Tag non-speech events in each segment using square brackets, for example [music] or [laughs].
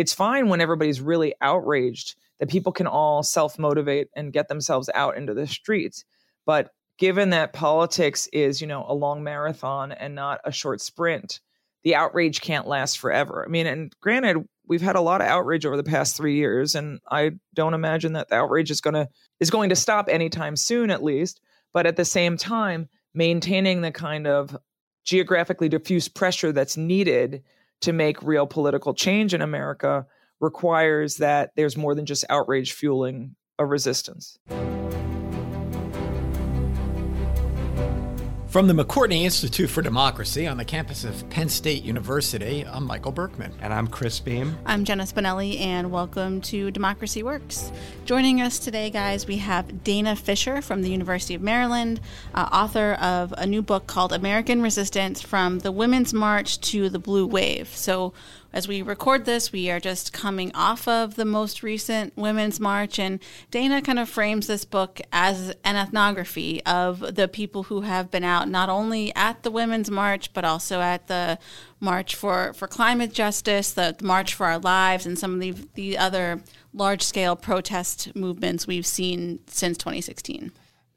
it's fine when everybody's really outraged that people can all self motivate and get themselves out into the streets. But given that politics is, you know, a long marathon and not a short sprint, the outrage can't last forever. I mean, and granted, we've had a lot of outrage over the past three years, and I don't imagine that the outrage is gonna is going to stop anytime soon, at least. But at the same time, maintaining the kind of geographically diffuse pressure that's needed to make real political change in America requires that there's more than just outrage fueling a resistance. From the McCourtney Institute for Democracy on the campus of Penn State University, I'm Michael Berkman. And I'm Chris Beem. I'm Jenna Spinelli, and welcome to Democracy Works. Joining us today, guys, we have Dana Fisher from the University of Maryland, uh, author of a new book called American Resistance From the Women's March to the Blue Wave. So, as we record this, we are just coming off of the most recent Women's March, and Dana kind of frames this book as an ethnography of the people who have been out not only at the Women's March, but also at the March for, for Climate Justice, the, March for Our Lives, and some of the, the other large scale protest movements we've seen since 2016.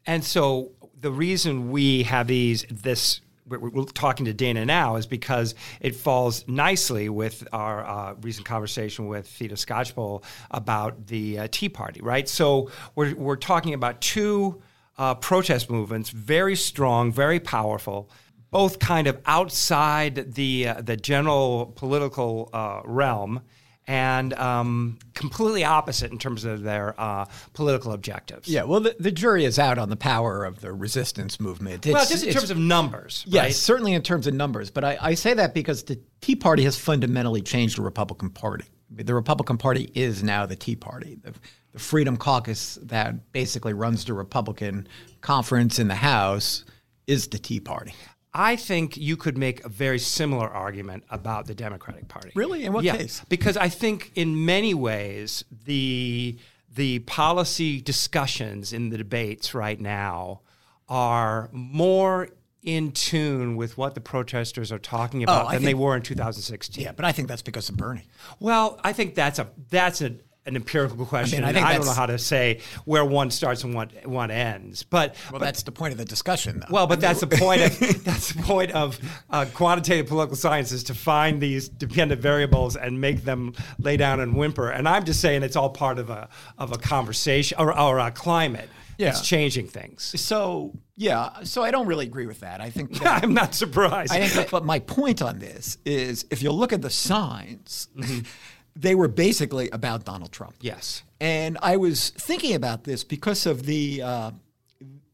And so the reason we have these this we're, talking to Dana now is because it falls nicely with our uh, recent conversation with Theda Skocpol about the uh, Tea Party, right? So we're, we're talking about two uh, protest movements, very strong, very powerful, both kind of outside the, uh, the general political uh, realm and um, completely opposite in terms of their uh, political objectives. Yeah, well, the, the, jury is out on the power of the resistance movement. It's, well, just in terms of numbers. Yes, right? certainly in terms of numbers. But I, I, say that because the Tea Party has fundamentally changed the Republican Party. The Republican Party is now the Tea Party. The, the Freedom Caucus that basically runs the Republican conference in the House is the Tea Party. I think you could make a very similar argument about the Democratic Party. Really? In what yeah, case? Because I think in many ways the the policy discussions in the debates right now are more in tune with what the protesters are talking oh, about oh, than think, they were in 2016. Yeah, but I think that's because of Bernie. Well, I think that's a that's a an empirical question. I, mean, I, I don't know how to say where one starts and one one ends. But well, but, that's the point of the discussion. Though. Well, but that's the point of [laughs] that's the point of uh, quantitative political science is to find these dependent variables and make them lay down and whimper. And I'm just saying it's all part of a of a conversation or, or a climate. Yeah. It's changing things. So yeah, so I don't really agree with that. I think [laughs] that, I'm not surprised. I think that, but my point on this is if you look at the signs. Mm-hmm [laughs] they were basically about Donald Trump. Yes. And I was thinking about this because of the uh,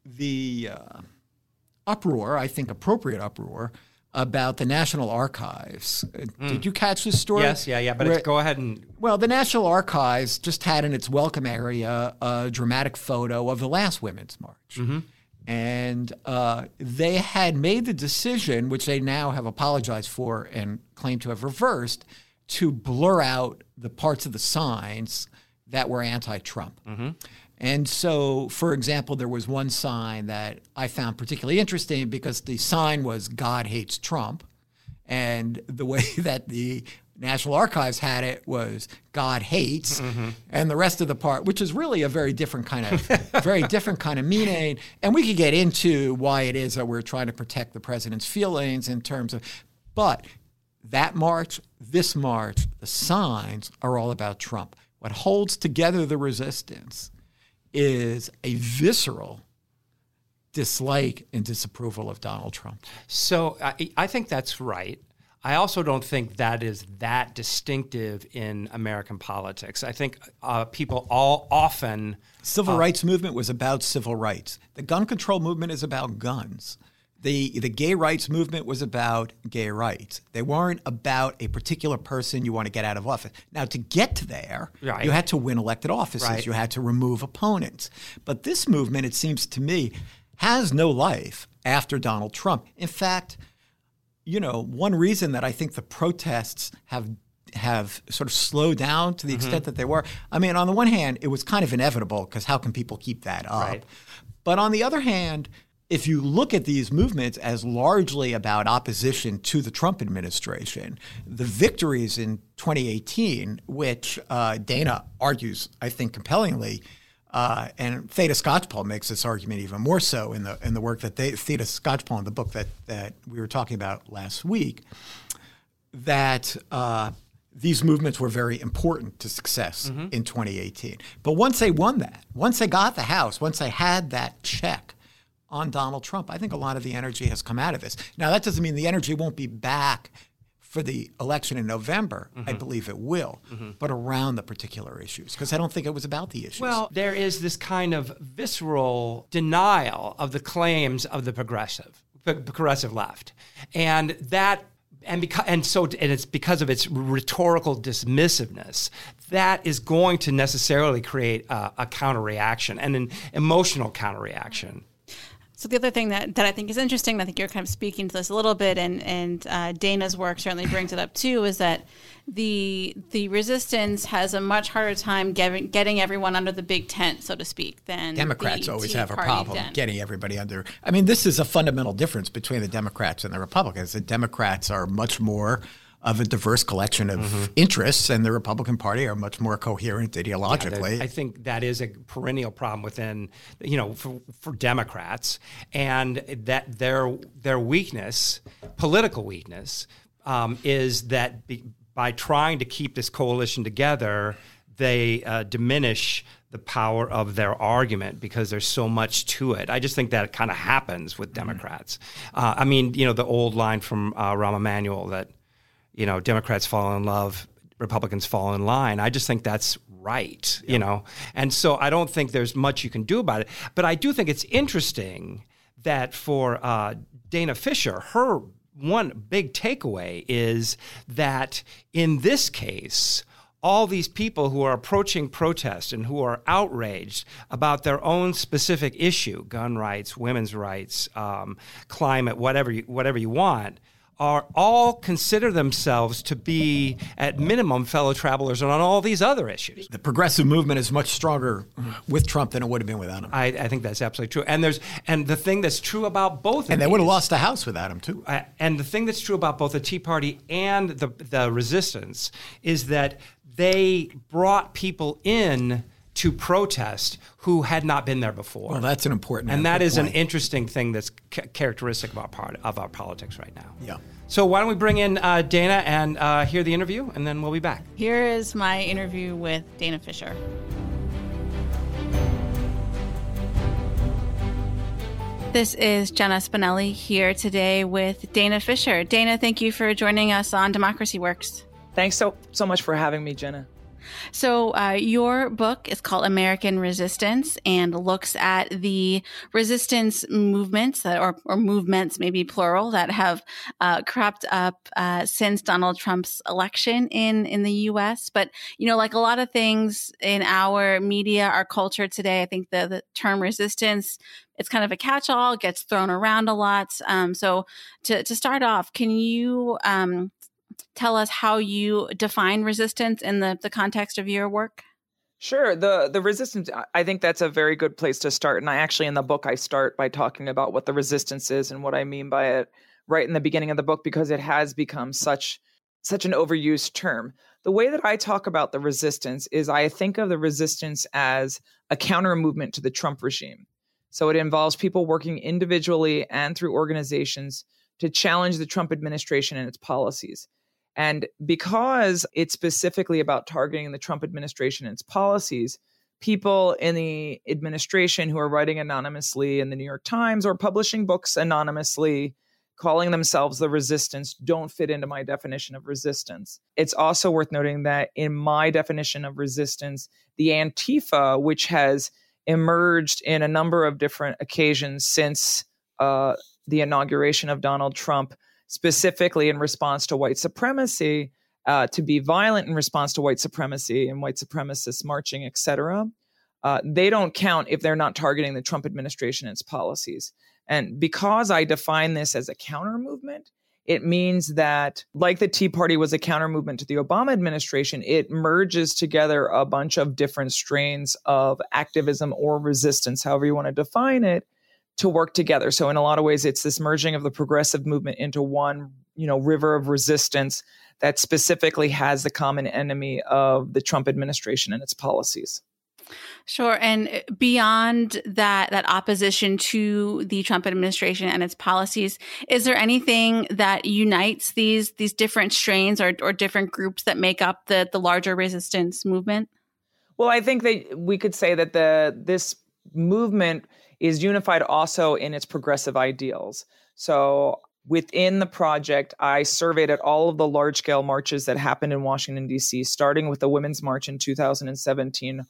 the uh, uproar, I think appropriate uproar about the National Archives. Mm. Did you catch this story? Yes, yeah, yeah. But Where, go ahead and. Well, the National Archives just had in its welcome area a dramatic photo of the last Women's March. Mm-hmm. And uh, they had made the decision, which they now have apologized for and claim to have reversed, to blur out the parts of the signs that were anti-Trump. Mm-hmm. And so, for example, there was one sign that I found particularly interesting because the sign was "God hates Trump," and the way [laughs] that the National Archives had it was "God hates," mm-hmm. and the rest of the part, which is really a very different kind of, [laughs] very different kind of meaning. And we could get into why it is that we're trying to protect the president's feelings in terms of, but that march, this march, the signs are all about Trump. What holds together the resistance is a visceral dislike and disapproval of Donald Trump. So I, I, think that's right. I also don't think that is that distinctive in American politics. I think uh, people all often civil uh, rights movement was about civil rights. The gun control movement is about guns the the gay rights movement was about gay rights. They weren't about a particular person you want to get out of office. Now, to get there, right. you had to win elected offices. Right. You had to remove opponents. But this movement, it seems to me, has no life after Donald Trump. In fact, you know, one reason that I think the protests have have sort of slowed down to the mm-hmm. extent that they were. I mean, on the one hand, it was kind of inevitable because how can people keep that up? Right. But on the other hand, if you look at these movements as largely about opposition to the Trump administration, the victories in 2018, which uh, Dana argues, I think, compellingly, uh, and Theda Skocpol makes this argument even more so in the in the work that they, Theda Skocpol in the book that that we were talking about last week, that uh, these movements were very important to success mm-hmm. in 2018. But once they won that, once they got the House, once they had that check on Donald Trump, I think a lot of the energy has come out of this. Now that doesn't mean the energy won't be back for the election in November, mm-hmm. I believe it will, mm-hmm. but around the particular issues, because I don't think it was about the issues. Well, there is this kind of visceral denial of the claims of the progressive, progressive left, and that. And because and so and it's because of its rhetorical dismissiveness that is going to necessarily create a, a counter reaction and an emotional counter reaction so the other thing that, that I think is interesting, I think you're kind of speaking to this a little bit, and and uh, Dana's work certainly brings it up too, is that the the resistance has a much harder time getting getting everyone under the big tent, so to speak, than Democrats always have a problem den. getting everybody under. I mean, this is a fundamental difference between the Democrats and the Republicans. The Democrats are much more of a diverse collection of mm-hmm. interests, and the Republican Party are much more coherent ideologically. Yeah, I think that is a perennial problem within, you know, for, for Democrats, and that their their weakness, political weakness, um, is that be, by trying to keep this coalition together, they uh, diminish the power of their argument because there's so much to it. I just think that kind of happens with mm-hmm. Democrats. Uh, I mean, you know, the old line from uh, Rahm Emanuel that you know, Democrats fall in love, Republicans fall in line. I just think that's right, you know. And so I don't think there's much you can do about it. But I do think it's interesting that for uh, Dana Fisher, her one big takeaway is that in this case, all these people who are approaching protest and who are outraged about their own specific issue gun rights, women's rights, um, climate, whatever you, whatever you want are all consider themselves to be, at minimum, fellow travelers on all these other issues. The progressive movement is much stronger with Trump than it would have been without him. I, I think that's absolutely true. And there's and the thing that's true about both, and they would have lost the House without him too. Uh, and the thing that's true about both the Tea Party and the the resistance is that they brought people in to protest who had not been there before. Well, that's an important and that is point. an interesting thing that's ca- characteristic of our part of our politics right now. Yeah. So why don't we bring in uh, Dana and uh, hear the interview, and then we'll be back. Here is my interview with Dana Fisher. This is Jenna Spinelli here today with Dana Fisher. Dana, thank you for joining us on Democracy Works. Thanks so so much for having me, Jenna. So, uh, your book is called American Resistance and looks at the resistance movements that, or, or movements, maybe plural, that have uh, cropped up uh, since Donald Trump's election in in the U.S. But you know, like a lot of things in our media, our culture today, I think the, the term resistance it's kind of a catch-all, gets thrown around a lot. Um, so to, to start off, can you um, tell us how you define resistance in the, the context of your work? Sure. The the resistance I think that's a very good place to start. And I actually in the book I start by talking about what the resistance is and what I mean by it right in the beginning of the book because it has become such such an overused term. The way that I talk about the resistance is I think of the resistance as a counter movement to the Trump regime. So it involves people working individually and through organizations to challenge the Trump administration and its policies. And because it's specifically about targeting the Trump administration and its policies, people in the administration who are writing anonymously in the New York Times or publishing books anonymously, calling themselves the resistance, don't fit into my definition of resistance. It's also worth noting that in my definition of resistance, the Antifa, which has emerged in a number of different occasions since uh, the inauguration of Donald Trump, specifically in response to white supremacy, uh, to be violent in response to white supremacy and white supremacists marching, etc. Uh, they don't count if they're not targeting the Trump administration and its policies. And because I define this as a counter movement, it means that, like the Tea Party was a counter movement to the Obama administration, it merges together a bunch of different strains of activism or resistance, however you want to define it, to work together. So in a lot of ways, it's this merging of the progressive movement into one, you know, river of resistance that specifically has the common enemy of the Trump administration and its policies. Sure. And uh, beyond that, that opposition to the Trump administration and its policies, is there anything that unites these these different strains or, or different groups that make up the the larger resistance movement? Well, I think that we could say that the this movement is unified also in its progressive ideals. So within the project, I surveyed at all of the large scale marches that happened in Washington, D.C., starting with the Women's March in 2017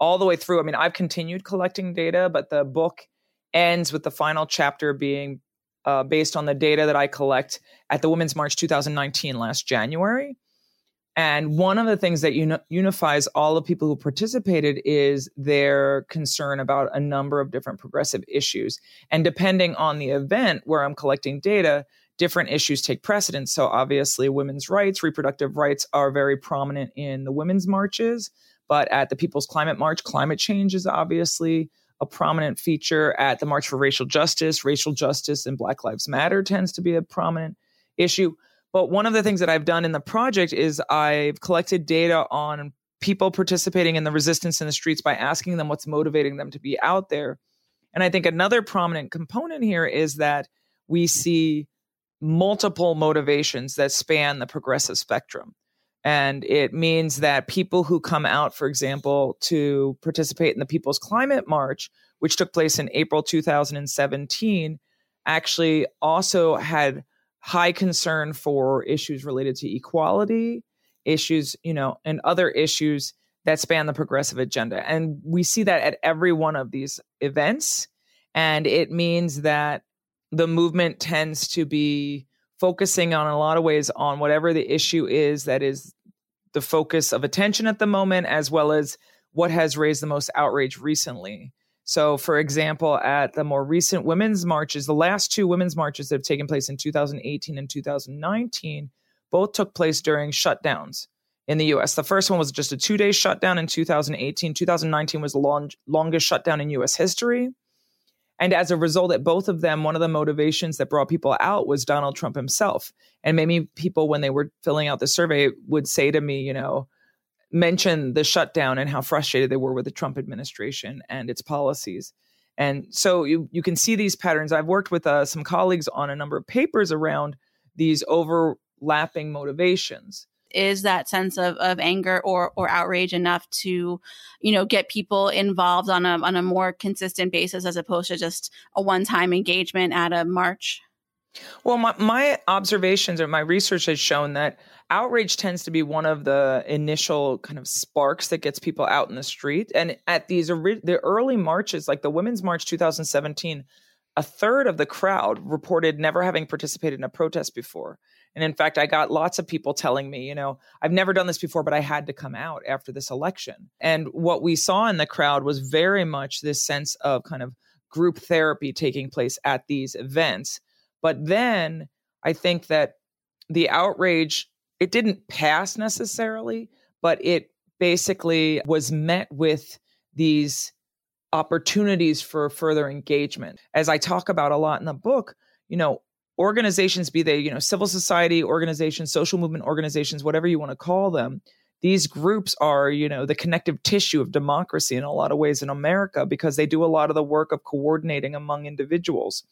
all the way through. I mean, I've continued collecting data, but the book ends with the final chapter being uh, based on the data that I collect at the Women's March 2019 last January. And one of the things that uni- unifies all the people who participated is their concern about a number of different progressive issues. And depending on the event where I'm collecting data, different issues take precedence. So obviously, women's rights, reproductive rights are very prominent in the women's marches. But at the People's Climate March, climate change is obviously a prominent feature. At the March for Racial Justice, racial justice and Black Lives Matter tends to be a prominent issue. But one of the things that I've done in the project is I've collected data on people participating in the resistance in the streets by asking them what's motivating them to be out there. And I think another prominent component here is that we see multiple motivations that span the progressive spectrum. And it means that people who come out, for example, to participate in the People's Climate March, which took place in April 2017, actually also had high concern for issues related to equality, issues, you know, and other issues that span the progressive agenda. And we see that at every one of these events. And it means that the movement tends to be focusing on a lot of ways on whatever the issue is that is the focus of attention at the moment, as well as what has raised the most outrage recently. So, for example, at the more recent women's marches, the last two women's marches that have taken place in 2018 and 2019 both took place during shutdowns in the US. The first one was just a two day shutdown in 2018. 2019 was the long, longest shutdown in US history. And as a result, at both of them, one of the motivations that brought people out was Donald Trump himself. And many people, when they were filling out the survey, would say to me, you know, mention the shutdown and how frustrated they were with the Trump administration and its policies. And so you, you can see these patterns. I've worked with uh, some colleagues on a number of papers around these overlapping motivations is that sense of, of anger or, or outrage enough to, you know, get people involved on a, on a more consistent basis as opposed to just a one time engagement at a march? Well, my, my observations or my research has shown that outrage tends to be one of the initial kind of sparks that gets people out in the street. And at these the early marches, like the Women's March 2017, a third of the crowd reported never having participated in a protest before. And in fact, I got lots of people telling me, you know, I've never done this before, but I had to come out after this election. And what we saw in the crowd was very much this sense of kind of group therapy taking place at these events. But then I think that the outrage, it didn't pass necessarily, but it basically was met with these opportunities for further engagement. As I talk about a lot in the book, you know, organizations be they you know civil society organizations social movement organizations whatever you want to call them these groups are you know the connective tissue of democracy in a lot of ways in america because they do a lot of the work of coordinating among individuals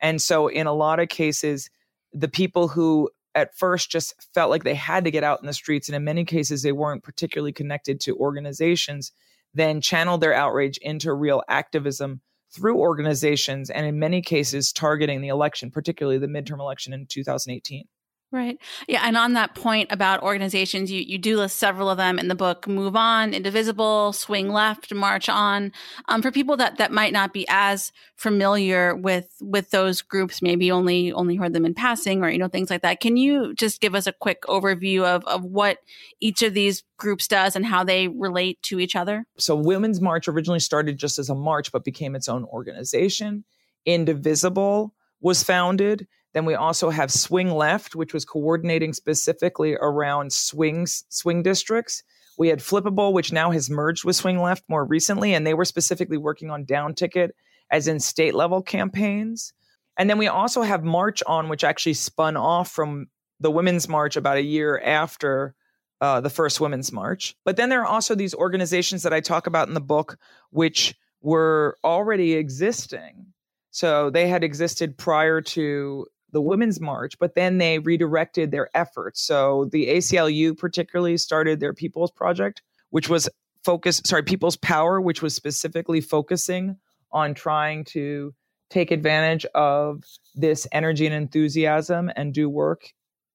and so in a lot of cases the people who at first just felt like they had to get out in the streets and in many cases they weren't particularly connected to organizations then channeled their outrage into real activism through organizations and in many cases targeting the election, particularly the midterm election in 2018. Right. Yeah. And on that point about organizations, you, you do list several of them in the book Move On, Indivisible, Swing Left, March On. Um, for people that, that might not be as familiar with with those groups, maybe only only heard them in passing or, you know, things like that. Can you just give us a quick overview of, of what each of these groups does and how they relate to each other? So Women's March originally started just as a march, but became its own organization. Indivisible was founded then we also have Swing Left, which was coordinating specifically around swings, swing districts. We had Flippable, which now has merged with Swing Left more recently, and they were specifically working on down ticket as in state level campaigns. And then we also have March On, which actually spun off from the Women's March about a year after uh, the first Women's March. But then there are also these organizations that I talk about in the book, which were already existing. So they had existed prior to the Women's March, but then they redirected their efforts. So the ACLU particularly started their People's Project, which was focused, sorry, People's Power, which was specifically focusing on trying to take advantage of this energy and enthusiasm and do work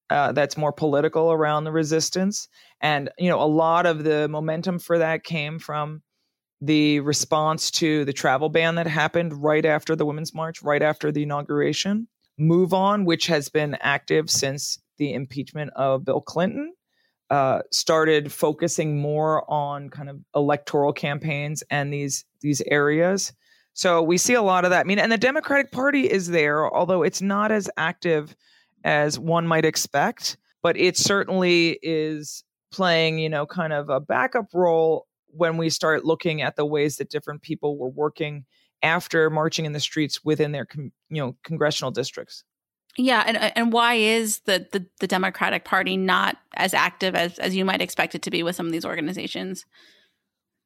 uh, that's more political around the resistance. And, you know, a lot of the momentum for that came from the response to the travel ban that happened right after the Women's March, right after the inauguration. Move On, which has been active since the impeachment of Bill Clinton, uh, started focusing more on kind of electoral campaigns and these these areas. So we see a lot of that. I mean, and the Democratic Party is there, although it's not as active as one might expect, but it certainly is playing, you know, kind of a backup role when we start looking at the ways that different people were working after marching in the streets within their you know congressional districts. Yeah, and and why is the, the, the Democratic Party not as active as as you might expect it to be with some of these organizations?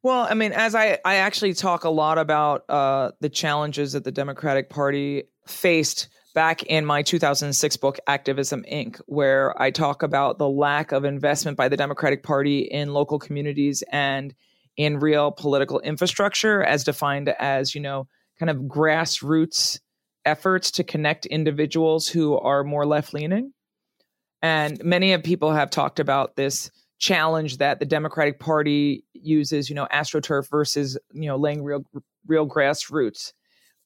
Well, I mean, as I I actually talk a lot about uh, the challenges that the Democratic Party faced back in my 2006 book Activism Inc., where I talk about the lack of investment by the Democratic Party in local communities and in real political infrastructure as defined as, you know, kind of grassroots efforts to connect individuals who are more left leaning. And many of people have talked about this challenge that the Democratic Party uses, you know, astroturf versus, you know, laying real real grassroots,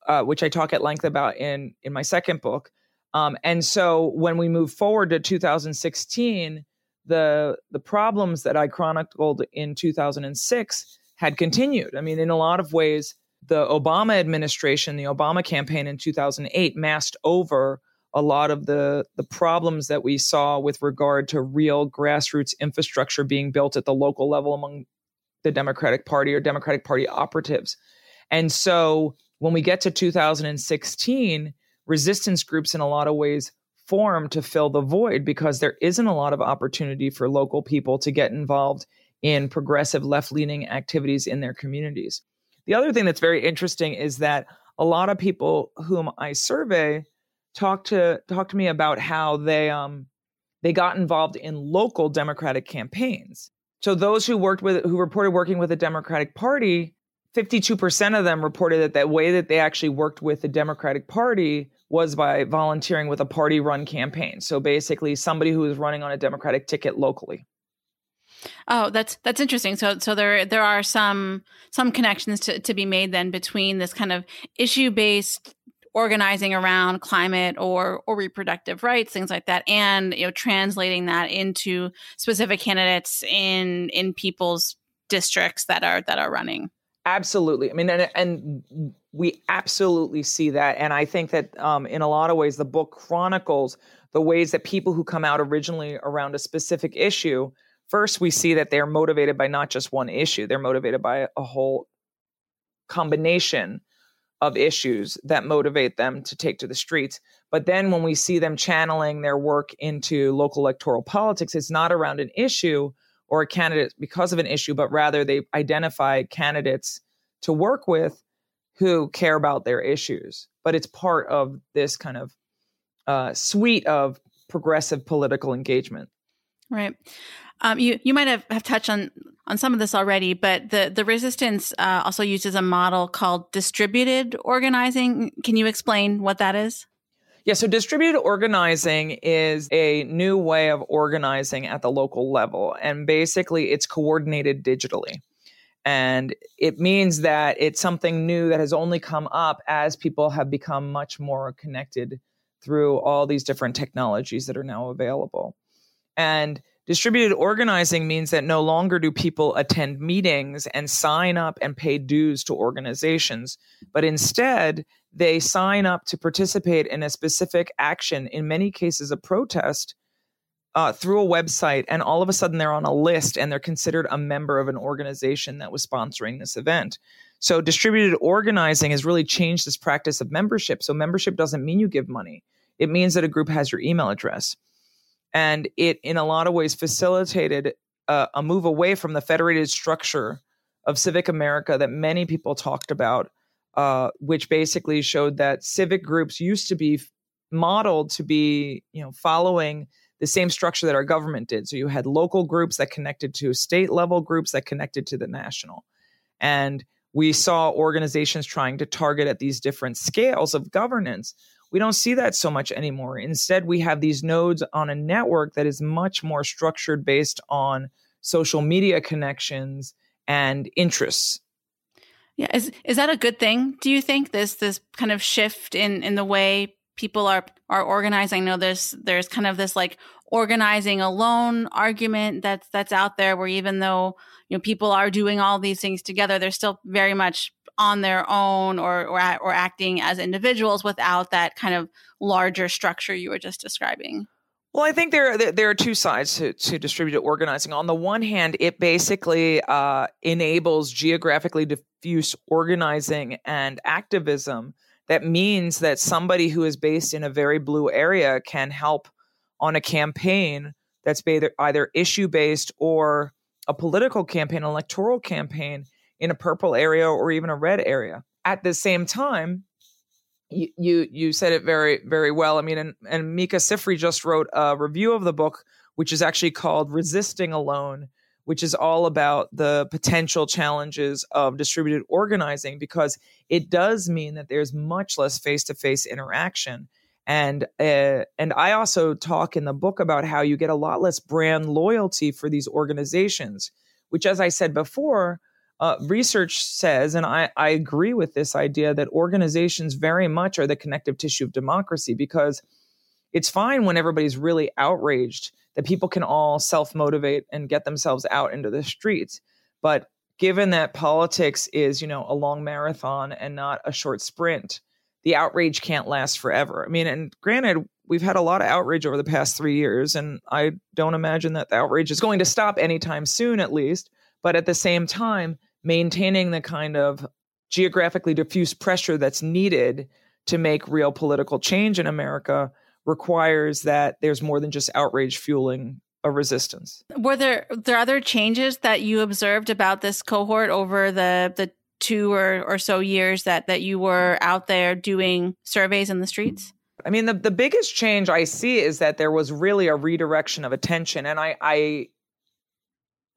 uh, which I talk at length about in in my second book. Um, and so when we move forward to 2016, the the problems that I chronicled in 2006 had continued. I mean, in a lot of ways, the Obama administration, the Obama campaign in 2008, masked over a lot of the the problems that we saw with regard to real grassroots infrastructure being built at the local level among the Democratic Party or Democratic Party operatives. And so when we get to 2016, resistance groups in a lot of ways form to fill the void because there isn't a lot of opportunity for local people to get involved in progressive left leaning activities in their communities. The other thing that's very interesting is that a lot of people whom I survey talk to talk to me about how they um they got involved in local democratic campaigns. So those who worked with who reported working with the Democratic Party 52% of them reported that the way that they actually worked with the Democratic Party was by volunteering with a party run campaign. So basically somebody who was running on a Democratic ticket locally. Oh, that's that's interesting. So so there there are some some connections to, to be made then between this kind of issue based organizing around climate or or reproductive rights, things like that, and you know translating that into specific candidates in in people's districts that are that are running. Absolutely. I mean, and, and we absolutely see that. And I think that um, in a lot of ways, the book chronicles the ways that people who come out originally around a specific issue, first, we see that they're motivated by not just one issue, they're motivated by a whole combination of issues that motivate them to take to the streets. But then when we see them channeling their work into local electoral politics, it's not around an issue or a candidate because of an issue, but rather they identify candidates to work with who care about their issues. But it's part of this kind of uh, suite of progressive political engagement. Right. Um, you you might have, have touched on on some of this already, but the the resistance uh, also uses a model called distributed organizing. Can you explain what that is? Yeah, so distributed organizing is a new way of organizing at the local level. And basically, it's coordinated digitally. And it means that it's something new that has only come up as people have become much more connected through all these different technologies that are now available. And distributed organizing means that no longer do people attend meetings and sign up and pay dues to organizations, but instead, they sign up to participate in a specific action, in many cases, a protest, uh, through a website. And all of a sudden, they're on a list and they're considered a member of an organization that was sponsoring this event. So distributed organizing has really changed this practice of membership. So membership doesn't mean you give money. It means that a group has your email address. And it, in a lot of ways, facilitated a, a move away from the federated structure of civic America that many people talked about, uh, which basically showed that civic groups used to be modeled to be, you know, following the same structure that our government did. So you had local groups that connected to state level groups that connected to the national. And we saw organizations trying to target at these different scales of governance. We don't see that so much anymore. Instead, we have these nodes on a network that is much more structured based on social media connections and interests. Yeah, is is that a good thing? Do you think this this kind of shift in in the way people are are organizing? I know there's there's kind of this like organizing alone argument that's that's out there where even though you know people are doing all these things together, they're still very much on their own or or, or acting as individuals without that kind of larger structure you were just describing. Well, I think there there are two sides to, to distributed organizing. On the one hand, it basically uh, enables geographically diffuse organizing and activism. That means that somebody who is based in a very blue area can help on a campaign that's either issue based or a political campaign, electoral campaign in a purple area or even a red area. At the same time, you you, said it very very well. I mean, and, and Micah Sifry just wrote a review of the book, which is actually called "Resisting Alone," which is all about the potential challenges of distributed organizing because it does mean that there's much less face to face interaction. And uh, and I also talk in the book about how you get a lot less brand loyalty for these organizations, which, as I said before, uh, research says, and I, I agree with this idea, that organizations very much are the connective tissue of democracy because it's fine when everybody's really outraged that people can all self motivate and get themselves out into the streets. But given that politics is, you know, a long marathon and not a short sprint, the outrage can't last forever. I mean, and granted, we've had a lot of outrage over the past three years, and I don't imagine that the outrage is going to stop anytime soon, at least. But at the same time, maintaining the kind of geographically diffuse pressure that's needed to make real political change in America requires that there's more than just outrage fueling a resistance. Were there there other changes that you observed about this cohort over the the two or, or so years that that you were out there doing surveys in the streets? I mean, the, the biggest change I see is that there was really a redirection of attention. And I, I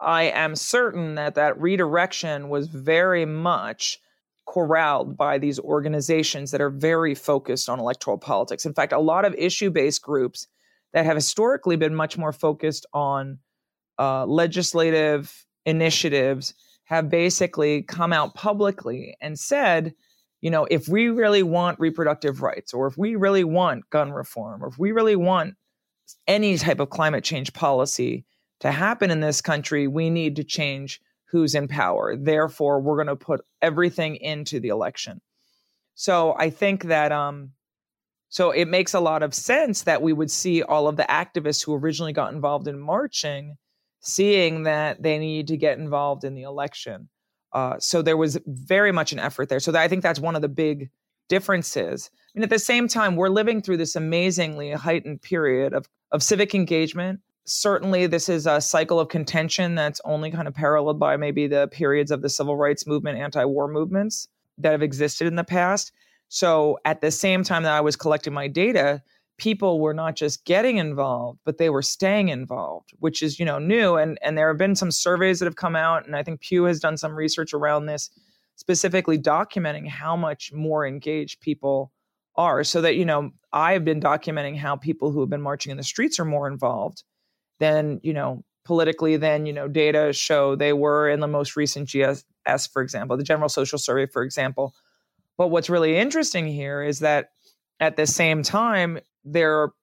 I am certain that that redirection was very much corralled by these organizations that are very focused on electoral politics. In fact, a lot of issue based groups that have historically been much more focused on uh, legislative initiatives have basically come out publicly and said, you know, if we really want reproductive rights, or if we really want gun reform, or if we really want any type of climate change policy, to happen in this country, we need to change who's in power. Therefore, we're going to put everything into the election. So I think that um, so it makes a lot of sense that we would see all of the activists who originally got involved in marching seeing that they need to get involved in the election. Uh, so there was very much an effort there. So that, I think that's one of the big differences. I mean, at the same time, we're living through this amazingly heightened period of, of civic engagement, certainly this is a cycle of contention that's only kind of paralleled by maybe the periods of the civil rights movement, anti war movements that have existed in the past. So at the same time that I was collecting my data, people were not just getting involved, but they were staying involved, which is, you know, new. And and there have been some surveys that have come out, and I think Pew has done some research around this, specifically documenting how much more engaged people are. So that, you know, I've been documenting how people who have been marching in the streets are more involved then you know politically then you know data show they were in the most recent gss for example the general social survey for example but what's really interesting here is that at the same time there are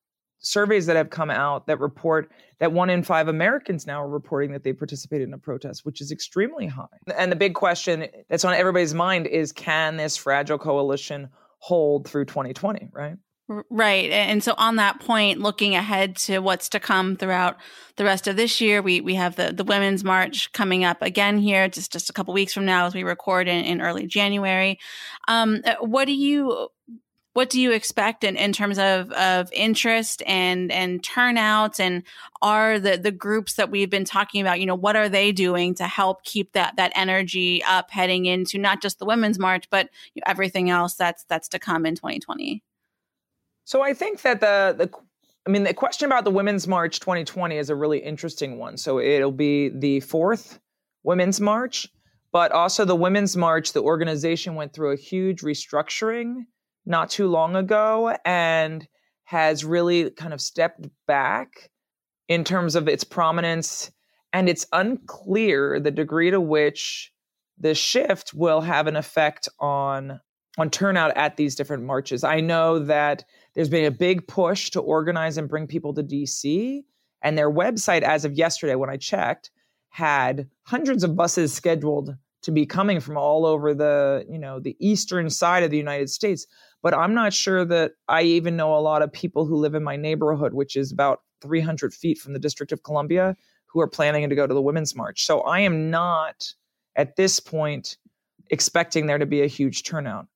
surveys that have come out that report that one in five Americans now are reporting that they participated in a protest, which is extremely high. And the big question that's on everybody's mind is can this fragile coalition hold through 2020, right? Right. And so on that point, looking ahead to what's to come throughout the rest of this year, we, we have the, the Women's March coming up again here just, just a couple weeks from now as we record in, in early January. Um, uh, what do you what do you expect in, in terms of, of interest and and turnouts and are the the groups that we've been talking about you know what are they doing to help keep that that energy up heading into not just the women's march but everything else that's that's to come in 2020 so I think that the the I mean the question about the Women's March 2020 is a really interesting one. So it'll be the fourth Women's March, but also the Women's March, the organization went through a huge restructuring not too long ago and has really kind of stepped back in terms of its prominence and it's unclear the degree to which the shift will have an effect on on turnout at these different marches. I know that there's been a big push to organize and bring people to DC. And their website, as of yesterday, when I checked, had hundreds of buses scheduled to be coming from all over the, you know, the eastern side of the United States. But I'm not sure that I even know a lot of people who live in my neighborhood, which is about 300 feet from the District of Columbia, who are planning to go to the Women's March. So I am not at this point expecting there to be a huge turnout.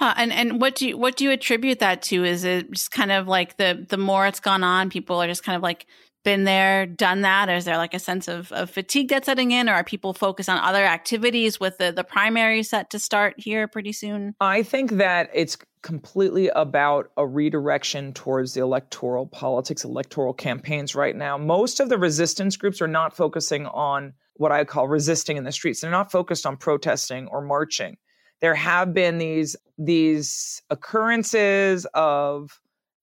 Huh. And and what do you what do you attribute that to? Is it just kind of like the the more it's gone on, people are just kind of like been there, done that? Or is there like a sense of, of fatigue that's setting in, or are people focused on other activities with the, the primary set to start here pretty soon? I think that it's completely about a redirection towards the electoral politics, electoral campaigns right now. Most of the resistance groups are not focusing on what I call resisting in the streets. They're not focused on protesting or marching there have been these these occurrences of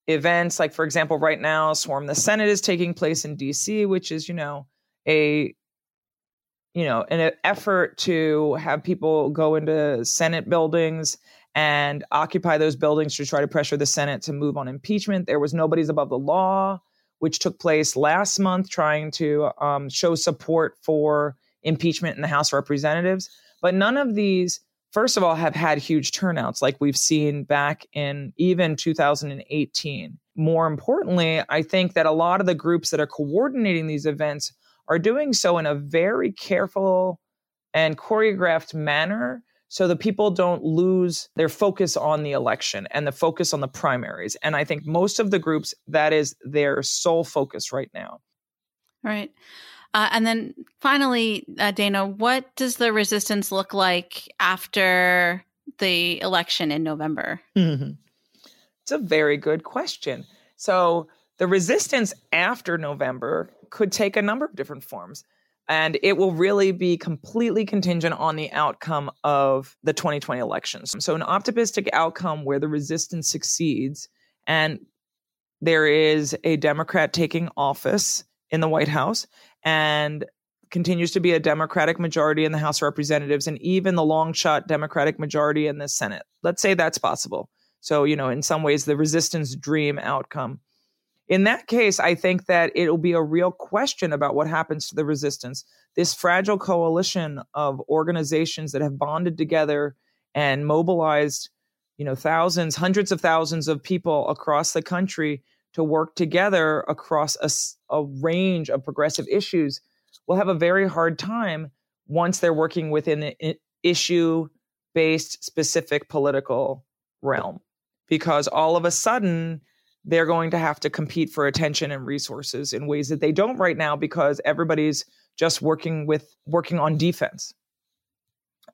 events like for example right now swarm the senate is taking place in dc which is you know a you know an effort to have people go into senate buildings and occupy those buildings to try to pressure the senate to move on impeachment. There was nobody's above the law which took place last month trying to um, show support for impeachment in the house of representatives. But none of these first of all, have had huge turnouts like we've seen back in even 2018. More importantly, I think that a lot of the groups that are coordinating these events are doing so in a very careful and choreographed manner so the people don't lose their focus on the election and the focus on the primaries. And I think most of the groups, that is their sole focus right now. Right. Uh, and then finally, uh, Dana, what does the resistance look like after the election in November? Mm-hmm. It's a very good question. So, the resistance after November could take a number of different forms. And it will really be completely contingent on the outcome of the 2020 elections. So, an optimistic outcome where the resistance succeeds and there is a Democrat taking office in the White House and continues to be a Democratic majority in the House of Representatives and even the long shot Democratic majority in the Senate. Let's say that's possible. So, you know, in some ways, the resistance dream outcome. In that case, I think that it'll be a real question about what happens to the resistance. This fragile coalition of organizations that have bonded together and mobilized, you know, thousands, hundreds of thousands of people across the country to work together across a, a range of progressive issues will have a very hard time once they're working within an issue based specific political realm because all of a sudden they're going to have to compete for attention and resources in ways that they don't right now because everybody's just working with working on defense.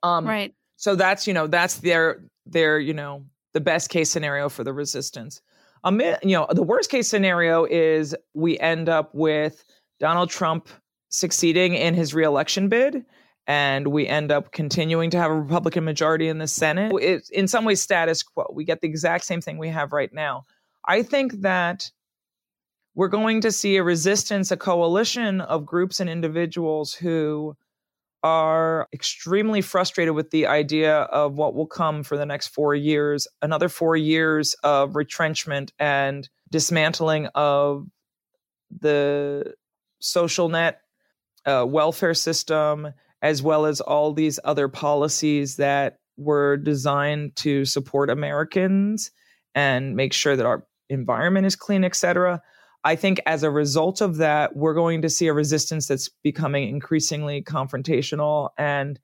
Um, right. so that's you know that's their their you know the best case scenario for the resistance you know, the worst case scenario is we end up with Donald Trump succeeding in his reelection bid and we end up continuing to have a Republican majority in the Senate. It's in some ways status quo. We get the exact same thing we have right now. I think that we're going to see a resistance, a coalition of groups and individuals who are extremely frustrated with the idea of what will come for the next four years another four years of retrenchment and dismantling of the social net uh, welfare system, as well as all these other policies that were designed to support Americans and make sure that our environment is clean, et cetera. I think as a result of that, we're going to see a resistance that's becoming increasingly confrontational and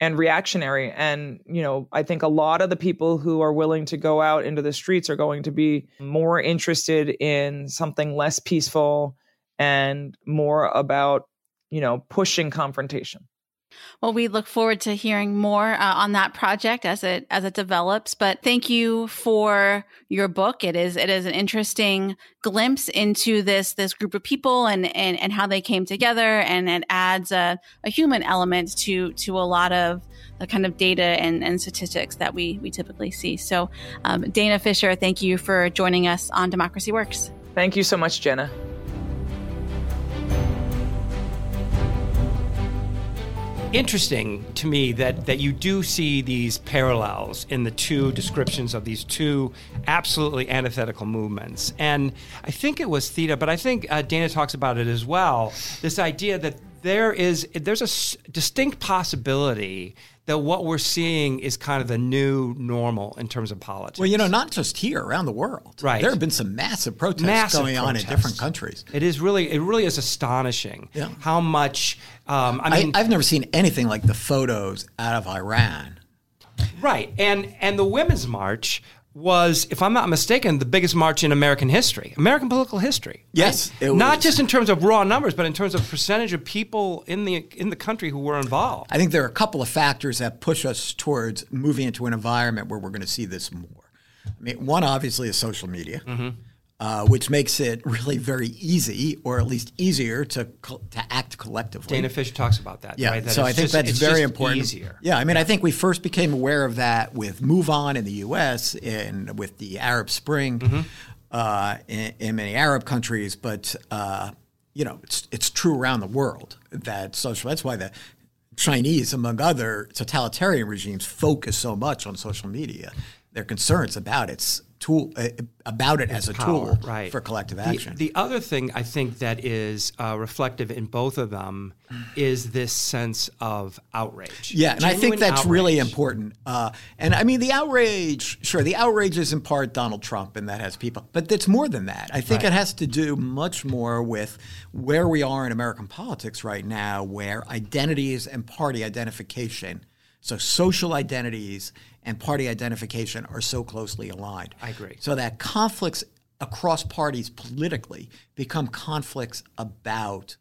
and reactionary. And, you know, I think a lot of the people who are willing to go out into the streets are going to be more interested in something less peaceful and more about, you know, pushing confrontation. Well, we look forward to hearing more uh, on that project as it as it develops. But thank you for your book. It is it is an interesting glimpse into this this group of people and and, and how they came together, and it adds a, a human element to to a lot of the kind of data and, and statistics that we we typically see. So, um, Dana Fisher, thank you for joining us on Democracy Works. Thank you so much, Jenna. Interesting to me that that you do see these parallels in the two descriptions of these two absolutely antithetical movements. And I think it was Theda, but I think uh, Dana talks about it as well. This idea that there is there's a s- distinct possibility that what we're seeing is kind of the new normal in terms of politics. Well, you know, not just here, around the world. Right. There have been some massive protests Massive going on in different countries. It is really, it really is astonishing Yeah. how much. Um, I I, mean, I've never seen anything like the photos out of Iran. right, and and the Women's March was, if I'm not mistaken, the biggest march in American history, American political history. Yes, it not was. just in terms of raw numbers, but in terms of percentage of people in the in the country who were involved. I think there are a couple of factors that push us towards moving into an environment where we're going to see this more. I mean, one obviously is social media, Mm-hmm. Uh, which makes it [laughs] really very easy, or at least easier, to co- to act collectively. Dana Fisher talks about that. Yeah, right? That so I think just- that's it's very just important. Easier. Yeah, I mean, I think we first became aware of that with Move On in the U.S. and with the Arab Spring Mm-hmm. uh, in, in many Arab countries, but uh, you know, it's it's true around the world that social. That's why the Chinese, among other totalitarian regimes, focus so much on social media. Their concerns about its tool, uh, about it as a power, tool right. for collective action. The, other thing I think that is uh, reflective in both of them is this sense of outrage. Yeah, and I think Genuine that's really important. Uh, and I mean, the outrage, sure, the outrage is in part Donald Trump, and that has people, but it's more than that. I think it has to do much more with where we are in American politics right now, where identities and party identification, so social identities and party identification, are so closely aligned. I agree. So that conflicts across parties politically become conflicts about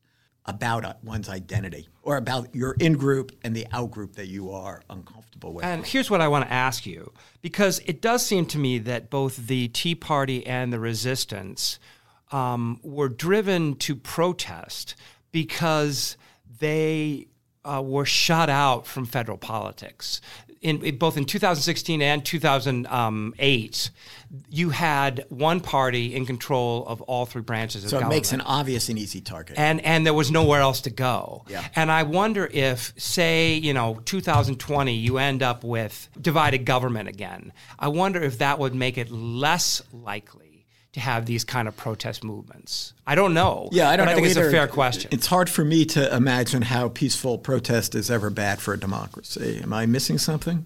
about one's identity or about your in group and the out group that you are uncomfortable with. And here's what I want to ask you because it does seem to me that both the Tea Party and the resistance um, were driven to protest because they uh, were shut out from federal politics. In, in- both in 2016 and 2008, you had one party in control of all three branches of so it government makes an obvious and easy target. and and there was nowhere else to go. Yeah. And I wonder if, say, you know, 2020, you end up with divided government again. I wonder if that would make it less likely to have these kind of protest movements. I don't know. yeah, I don't I think it's a fair question. It's hard for me to imagine how peaceful protest is ever bad for a democracy. Am I missing something?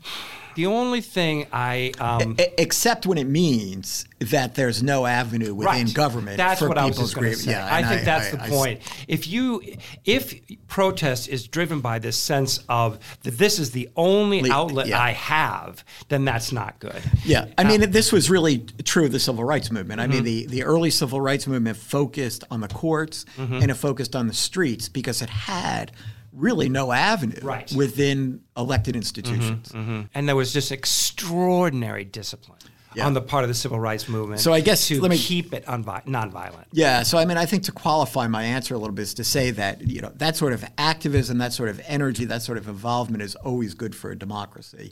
The only thing I um, E- except when it means that there's no avenue within Right. government That's for what I was people's going to say. Yeah, I think that's I- the I- point. If you, if protest is driven by this sense of that this is the only Le- outlet yeah. I have, then that's not good. Yeah, I mean, this was really true of the civil rights movement. I mean, Mm-hmm. the, the early civil rights movement focused on the courts Mm-hmm. and it focused on the streets because it had really no avenue Right. Mm-hmm. within elected institutions. and there was just extraordinary discipline Yeah. on the part of the civil rights movement. So I guess- to let me- keep it unvi- nonviolent. Yeah, so I mean, I think to qualify my answer a little bit is to say that you know that sort of activism, that sort of energy, that sort of involvement is always good for a democracy.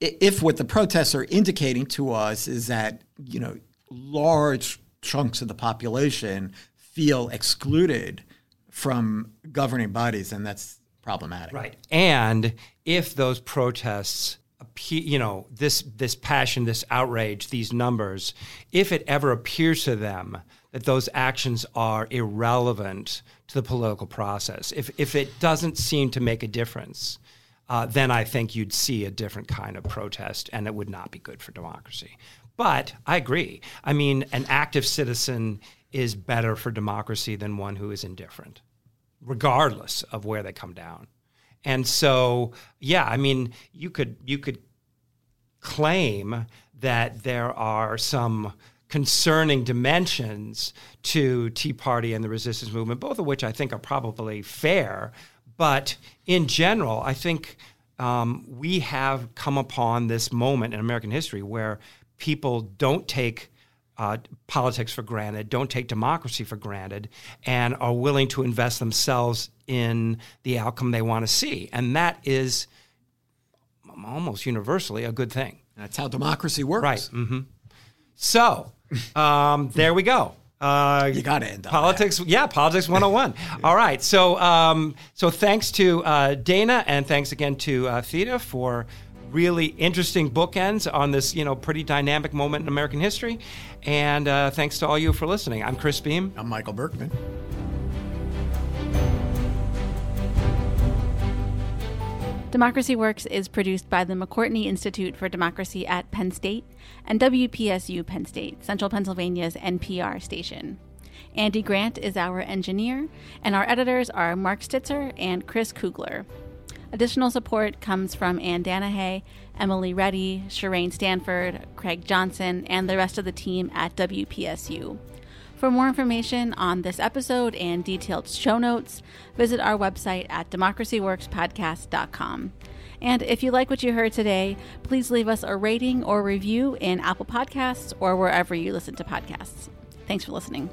If what the protests are indicating to us is that you know large chunks of the population feel excluded from governing bodies, and that's problematic. Right. And if those protests you know, this this passion, this outrage, these numbers, if it ever appears to them that those actions are irrelevant to the political process, if if it doesn't seem to make a difference, uh, then I think you'd see a different kind of protest, and it would not be good for democracy. But I agree. I mean, an active citizen is better for democracy than one who is indifferent, regardless of where they come down. And so, yeah, I mean, you could you could claim that there are some concerning dimensions to Tea Party and the resistance movement, both of which I think are probably fair. But in general, I think um, we have come upon this moment in American history where people don't take uh, politics for granted, don't take democracy for granted, and are willing to invest themselves in the outcome they want to see. And that is almost universally a good thing. That's how democracy works. Right. Mm-hmm. So [laughs] um, there we go. Uh, you got to end politics. Yeah, politics 101. [laughs] All right. So, um, so thanks to uh, Dana and thanks again to uh, Theda for really interesting bookends on this, you know, pretty dynamic moment in American history. And uh, thanks to all you for listening. I'm Chris Beem. I'm Michael Berkman. Democracy Works is produced by the McCourtney Institute for Democracy at Penn State and WPSU Penn State, Central Pennsylvania's NPR station. Andy Grant is our engineer, and our editors are Mark Stitzer and Chris Kugler. Additional support comes from Ann Danahay, Emily Reddy, Shireen Stanford, Craig Johnson, and the rest of the team at WPSU. For more information on this episode and detailed show notes, visit our website at democracyworkspodcast.com. And if you like what you heard today, please leave us a rating or review in Apple Podcasts or wherever you listen to podcasts. Thanks for listening.